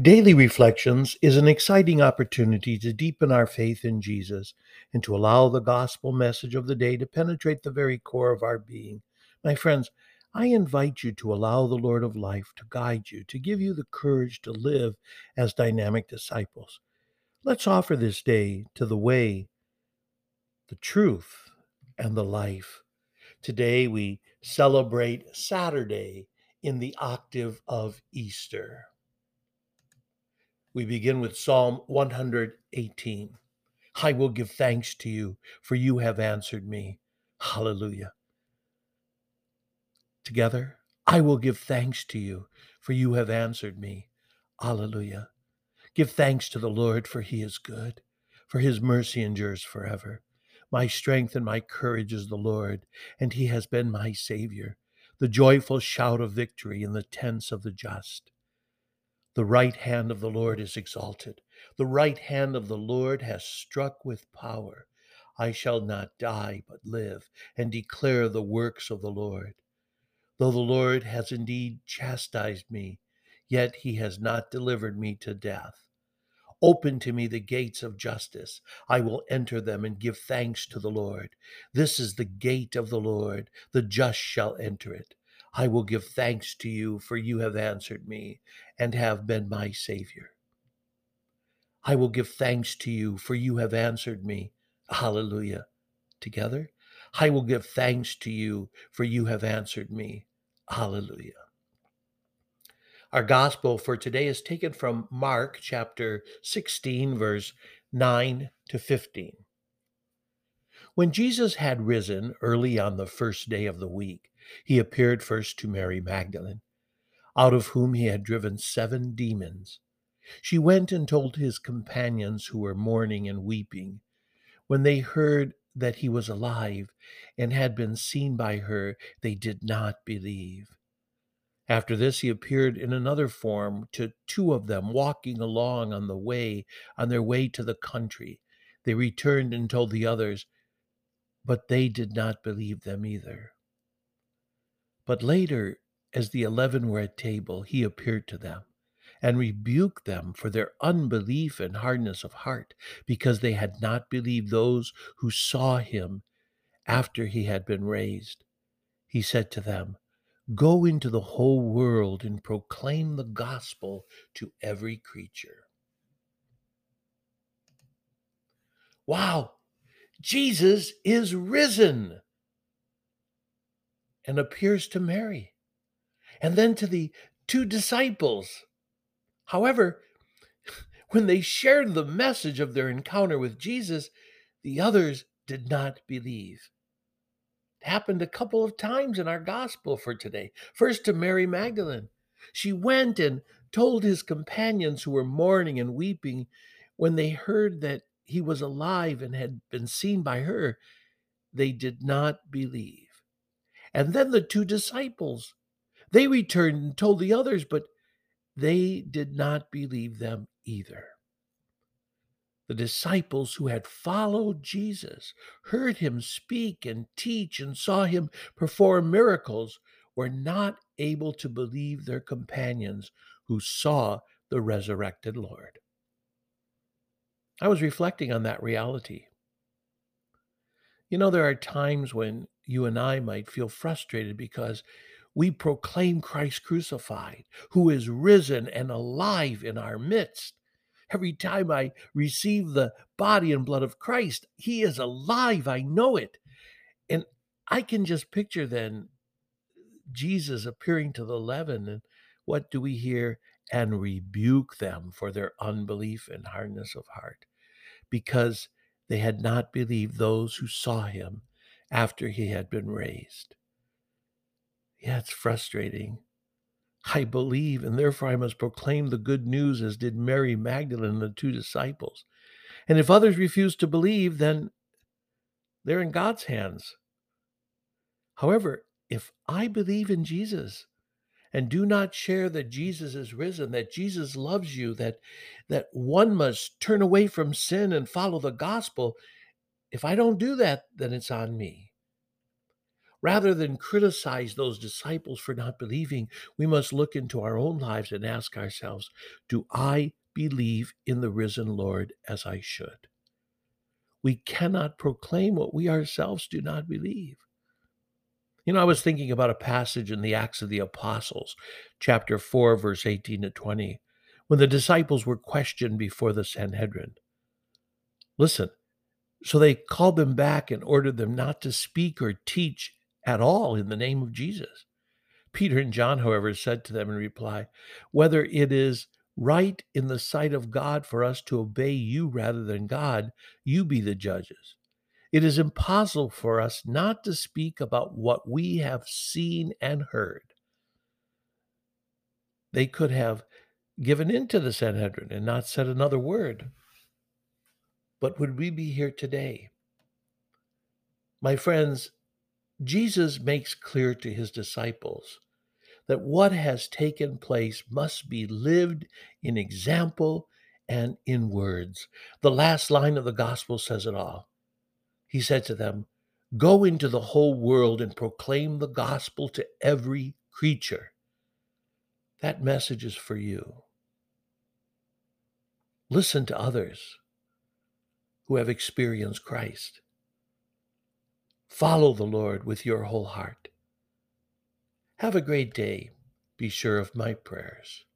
Daily Reflections is an exciting opportunity to deepen our faith in Jesus and to allow the gospel message of the day to penetrate the very core of our being. My friends, I invite you to allow the Lord of life to guide you, to give you the courage to live as dynamic disciples. Let's offer this day to the way, the truth, and the life. Today we celebrate Saturday in the octave of Easter. We begin with Psalm 118. I will give thanks to you, for you have answered me. Hallelujah. Together, I will give thanks to you, for you have answered me. Hallelujah. Give thanks to the Lord, for he is good, for his mercy endures forever. My strength and my courage is the Lord, and he has been my Savior, the joyful shout of victory in the tents of the just. The right hand of the Lord is exalted. The right hand of the Lord has struck with power. I shall not die, but live, and declare the works of the Lord. Though the Lord has indeed chastised me, yet he has not delivered me to death. Open to me the gates of justice. I will enter them and give thanks to the Lord. This is the gate of the Lord. The just shall enter it. I will give thanks to you, for you have answered me and have been my Savior. I will give thanks to you, for you have answered me. Hallelujah. Together, I will give thanks to you, for you have answered me. Hallelujah. Our gospel for today is taken from Mark chapter 16, verse 9 to 15. When Jesus had risen early on the first day of the week, he appeared first to Mary Magdalene, out of whom he had driven seven demons. She went and told his companions who were mourning and weeping. When they heard that he was alive and had been seen by her, they did not believe. After this, he appeared in another form to two of them walking along on the way, on their way to the country. They returned and told the others, but they did not believe them either. But later, as the eleven were at table, he appeared to them and rebuked them for their unbelief and hardness of heart, because they had not believed those who saw him after he had been raised. He said to them, Go into the whole world and proclaim the gospel to every creature. Wow, Jesus is risen and appears to Mary and then to the two disciples. However, when they shared the message of their encounter with Jesus, the others did not believe. It happened a couple of times in our gospel for today. First to Mary Magdalene. She went and told his companions who were mourning and weeping when they heard that he was alive and had been seen by her, they did not believe. And then the two disciples, they returned and told the others, but they did not believe them either. The disciples who had followed Jesus, heard him speak and teach, and saw him perform miracles, were not able to believe their companions who saw the resurrected Lord. I was reflecting on that reality. You know, there are times when you and I might feel frustrated because we proclaim Christ crucified, who is risen and alive in our midst. Every time I receive the body and blood of Christ, he is alive. I know it. And I can just picture then Jesus appearing to the eleven. And what do we hear? And rebuke them for their unbelief and hardness of heart, because they had not believed those who saw him after he had been raised. Yeah, it's frustrating. I believe, and therefore I must proclaim the good news as did Mary Magdalene and the two disciples. And if others refuse to believe, then they're in God's hands. However, if I believe in Jesus and do not share that Jesus is risen, that Jesus loves you, that that one must turn away from sin and follow the gospel, if I don't do that, then it's on me. Rather than criticize those disciples for not believing, we must look into our own lives and ask ourselves Do I believe in the risen Lord as I should? We cannot proclaim what we ourselves do not believe. You know, I was thinking about a passage in the Acts of the Apostles, chapter 4, verse 18 to 20, when the disciples were questioned before the Sanhedrin. Listen, so they called them back and ordered them not to speak or teach at all in the name of Jesus. Peter and John, however, said to them in reply, Whether it is right in the sight of God for us to obey you rather than God, you be the judges. It is impossible for us not to speak about what we have seen and heard. They could have given in to the Sanhedrin and not said another word. But would we be here today? My friends, Jesus makes clear to his disciples that what has taken place must be lived in example and in words. The last line of the gospel says it all. He said to them, Go into the whole world and proclaim the gospel to every creature. That message is for you. Listen to others who have experienced Christ. Follow the Lord with your whole heart. Have a great day. Be sure of my prayers.